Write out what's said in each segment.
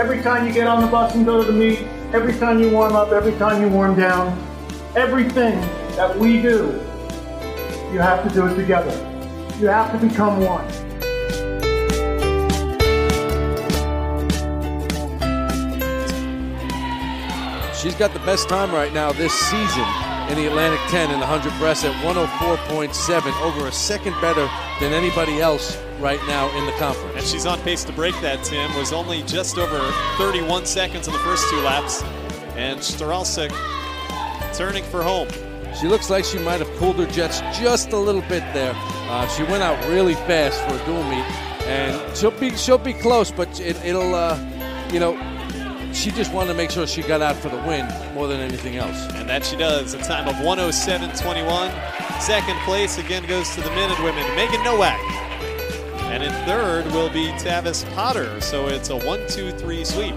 Every time you get on the bus and go to the meet, every time you warm up, every time you warm down, everything that we do, you have to do it together. You have to become one. She's got the best time right now this season in the Atlantic 10 in the 100 breast at 104.7, over a second better than anybody else right now in the conference. And she's on pace to break that, Tim. Was only just over 31 seconds in the first two laps. And Stralsik turning for home. She looks like she might have cooled her jets just a little bit there. Uh, she went out really fast for a dual meet, and she'll be she'll be close, but it, will uh, you know, she just wanted to make sure she got out for the win more than anything else. And that she does. A time of 107.21. Second place again goes to the men and women. Megan Nowak. And in third will be Tavis Potter. So it's a one, two, three sweep.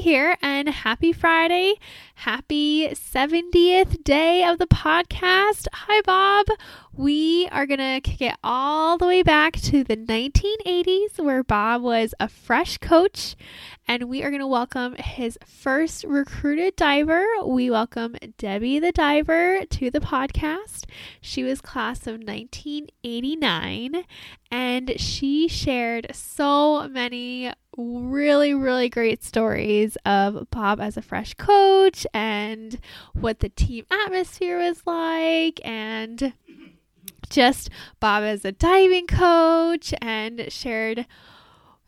Here and happy Friday. Happy 70th day of the podcast. Hi, Bob. We are going to kick it all the way back to the 1980s where Bob was a fresh coach and we are going to welcome his first recruited diver. We welcome Debbie the diver to the podcast. She was class of 1989 and she shared so many really, really great stories of Bob as a fresh coach and what the team atmosphere was like and just Bob as a diving coach and shared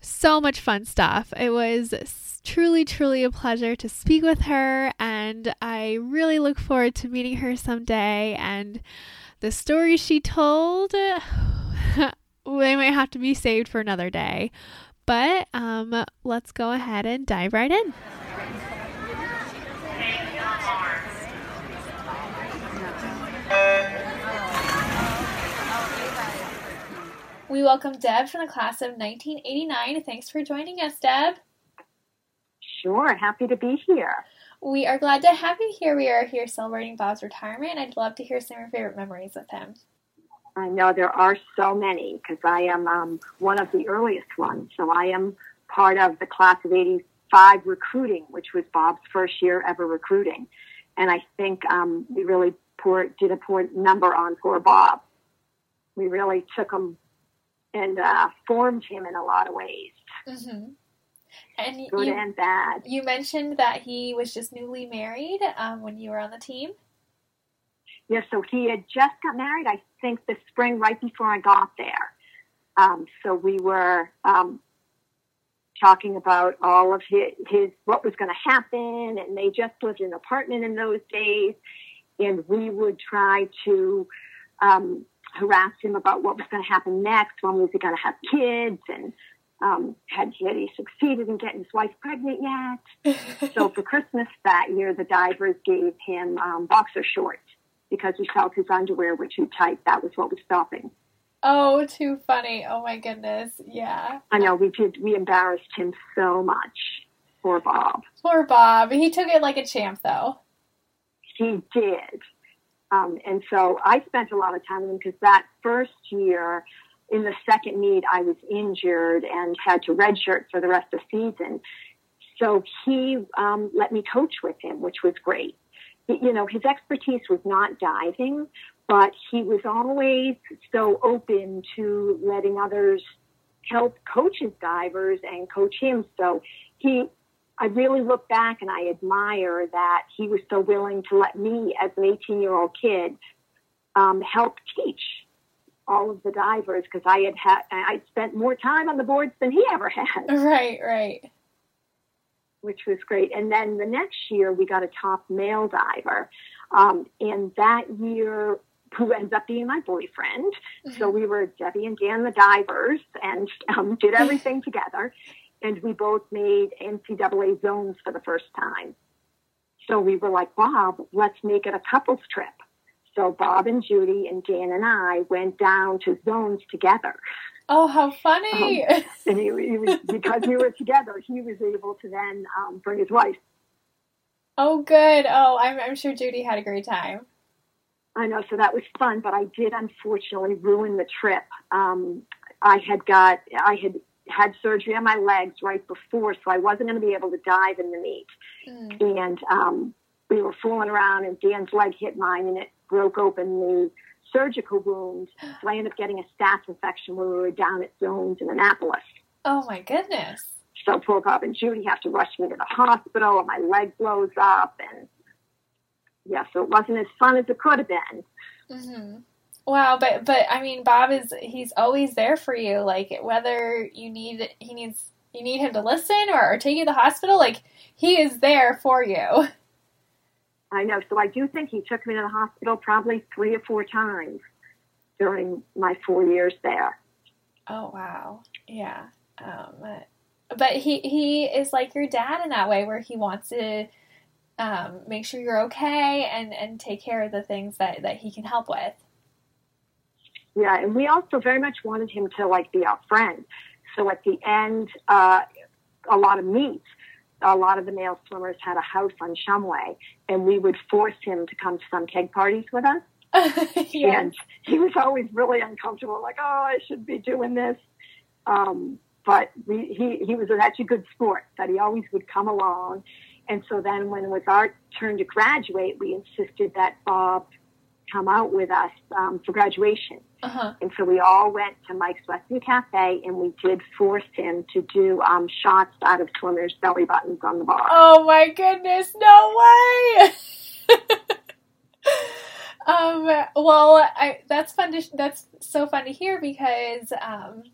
so much fun stuff. It was truly, truly a pleasure to speak with her, and I really look forward to meeting her someday. And the stories she told, they might have to be saved for another day. But um, let's go ahead and dive right in. We welcome Deb from the class of 1989. Thanks for joining us, Deb. Sure, happy to be here. We are glad to have you here. We are here celebrating Bob's retirement, I'd love to hear some of your favorite memories with him. I know there are so many because I am um, one of the earliest ones. So I am part of the class of 85 recruiting, which was Bob's first year ever recruiting. And I think um, we really poor, did a poor number on poor Bob. We really took him and uh, formed him in a lot of ways. Mm-hmm. And good you, and bad. You mentioned that he was just newly married um, when you were on the team. Yeah, so he had just got married, I think, the spring right before I got there. Um, so we were um, talking about all of his, his what was going to happen, and they just lived in an apartment in those days, and we would try to um, harassed him about what was going to happen next. When was he going to have kids? And um, had, had he succeeded in getting his wife pregnant yet? so for Christmas that year, the divers gave him um, boxer shorts because he felt his underwear were too tight. That was what was stopping. Oh, too funny. Oh my goodness. Yeah. I know. We did. We embarrassed him so much. Poor Bob. Poor Bob. He took it like a champ, though. He did. Um, and so I spent a lot of time with him because that first year, in the second meet, I was injured and had to redshirt for the rest of the season. So he um, let me coach with him, which was great. You know, his expertise was not diving, but he was always so open to letting others help coach his divers and coach him. So he, I really look back and I admire that he was so willing to let me, as an 18 year old kid, um, help teach all of the divers because I had had I spent more time on the boards than he ever had. Right, right. Which was great. And then the next year we got a top male diver. Um, and that year who ends up being my boyfriend. Mm-hmm. So we were Debbie and Dan the divers and um, did everything together. And we both made NCAA zones for the first time. So we were like, Bob, let's make it a couples trip. So Bob and Judy and Dan and I went down to zones together. Oh, how funny! Um, and he, he was, because we were together, he was able to then um, bring his wife. Oh, good. Oh, I'm, I'm sure Judy had a great time. I know, so that was fun, but I did unfortunately ruin the trip. Um, I had got, I had had surgery on my legs right before, so I wasn't going to be able to dive in the meet. Mm. And um, we were fooling around, and Dan's leg hit mine, and it broke open the surgical wound. So I ended up getting a staph infection when we were down at Zones in Annapolis. Oh my goodness! So poor Bob and Judy have to rush me to the hospital, and my leg blows up, and yeah, so it wasn't as fun as it could have been. Mm-hmm. Wow, but but I mean, Bob is he's always there for you. Like whether you need he needs you need him to listen or, or take you to the hospital, like he is there for you. I know. So I do think he took me to the hospital probably three or four times during my four years there. Oh wow, yeah. Um, but he he is like your dad in that way, where he wants to um, make sure you're okay and and take care of the things that that he can help with. Yeah, and we also very much wanted him to like be our friend. So at the end, uh, a lot of meets, a lot of the male swimmers had a house on Shumway, and we would force him to come to some keg parties with us. yeah. And he was always really uncomfortable, like, oh, I should be doing this. Um, but we, he, he was actually a good sport that he always would come along and so then when it was our turn to graduate, we insisted that Bob come out with us um, for graduation. Uh-huh. And so we all went to Mike's Western Cafe and we did force him to do um, shots out of swimmers' belly buttons on the bar. Oh my goodness, no way! um, well, I, that's fun to, that's so fun to hear because um,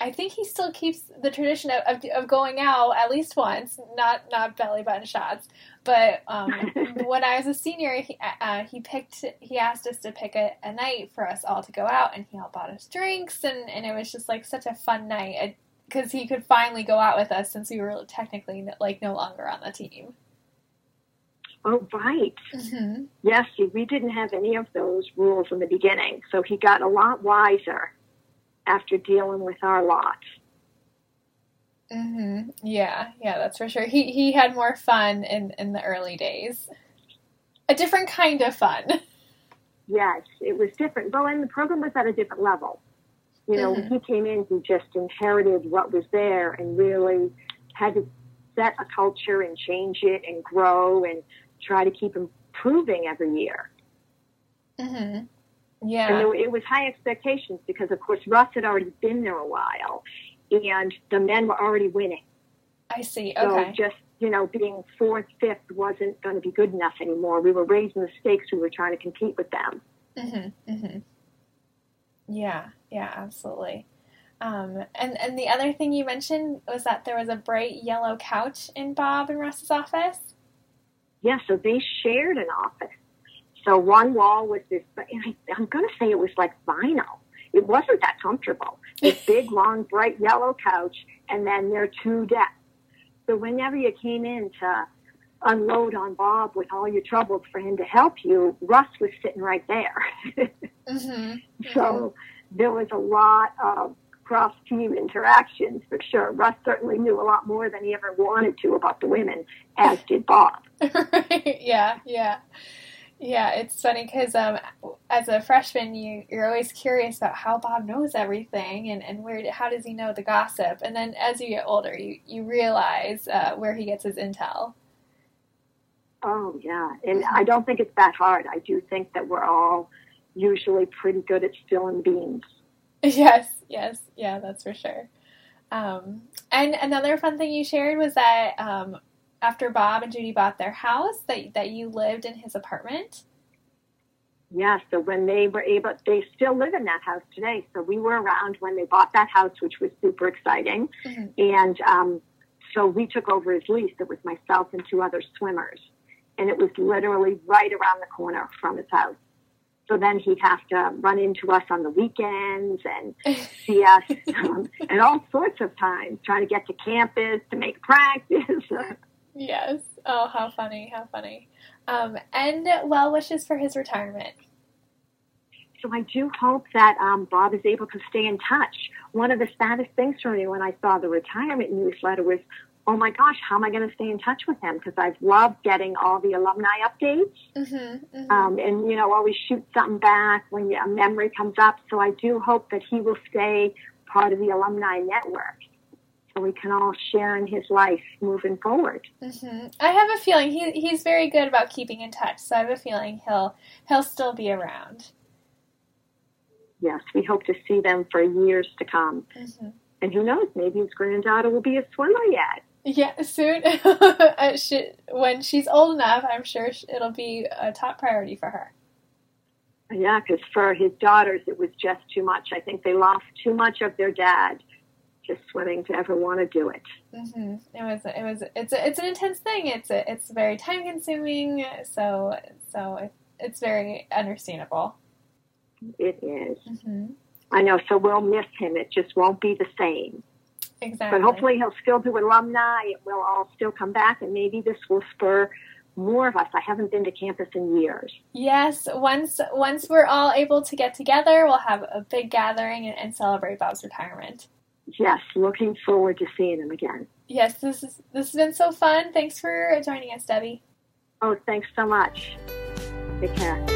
I think he still keeps the tradition of, of, of, going out at least once, not not belly button shots. But um, when I was a senior, he, uh, he picked he asked us to pick a, a, night for us all to go out, and he all bought us drinks, and, and it was just like such a fun night because he could finally go out with us since we were technically like no longer on the team. Oh, right. Mm-hmm. Yes, we didn't have any of those rules in the beginning, so he got a lot wiser after dealing with our lot. Mm-hmm. Yeah, yeah, that's for sure. He he had more fun in in the early days. A different kind of fun. Yes, it was different. Well, and the program was at a different level. You know, mm-hmm. he came in, he just inherited what was there and really had to set a culture and change it and grow and try to keep improving every year. Mm-hmm. Yeah. And there, it was high expectations because, of course, Russ had already been there a while and the men were already winning. I see. Okay. So just, you know, being fourth, fifth wasn't going to be good enough anymore. We were raising the stakes. We were trying to compete with them. Mm-hmm. Mm-hmm. Yeah. Yeah, absolutely. Um, and, and the other thing you mentioned was that there was a bright yellow couch in Bob and Russ's office. Yeah, so they shared an office. So one wall was this, I, I'm going to say it was like vinyl. It wasn't that comfortable. This big, long, bright yellow couch, and then there are two desks. So whenever you came in to unload on Bob with all your troubles for him to help you, Russ was sitting right there. mm-hmm. So mm-hmm. there was a lot of cross team interactions for sure. Russ certainly knew a lot more than he ever wanted to about the women, as did Bob. Yeah, yeah. Yeah, it's funny because um, as a freshman, you you're always curious about how Bob knows everything and, and where how does he know the gossip. And then as you get older, you you realize uh, where he gets his intel. Oh yeah, and I don't think it's that hard. I do think that we're all usually pretty good at spilling beans. Yes, yes, yeah, that's for sure. Um, and another fun thing you shared was that um, after Bob and Judy bought their house, that that you lived in his apartment. Yeah, so when they were able, they still live in that house today. So we were around when they bought that house, which was super exciting. Mm-hmm. And um, so we took over his lease. It was myself and two other swimmers. And it was literally right around the corner from his house. So then he'd have to run into us on the weekends and see us um, at all sorts of times, trying to get to campus to make practice. Yes. Oh, how funny! How funny. Um, and well wishes for his retirement. So I do hope that um, Bob is able to stay in touch. One of the saddest things for me when I saw the retirement newsletter was, oh my gosh, how am I going to stay in touch with him? Because I've loved getting all the alumni updates. Mm-hmm, mm-hmm. Um, and, you know, always shoot something back when a memory comes up. So I do hope that he will stay part of the alumni network so we can all share in his life moving forward. Mm-hmm. I have a feeling he, he's very good about keeping in touch. So I have a feeling he'll he'll still be around. Yes, we hope to see them for years to come. Mm-hmm. And who knows, maybe his granddaughter will be a swimmer yet. Yeah, soon. Uh, she, when she's old enough, I'm sure it'll be a top priority for her. Yeah, because for his daughters, it was just too much. I think they lost too much of their dad just swimming to ever want to do it. Mm-hmm. It was. It was. It's. A, it's an intense thing. It's. A, it's very time consuming. So. So it, it's very understandable. It is. Mm-hmm. I know. So we'll miss him. It just won't be the same. Exactly. But hopefully he'll still do alumni. It will all still come back, and maybe this will spur more of us. I haven't been to campus in years. Yes, once once we're all able to get together, we'll have a big gathering and, and celebrate Bob's retirement. Yes, looking forward to seeing him again. Yes, this is this has been so fun. Thanks for joining us, Debbie. Oh, thanks so much. Take care.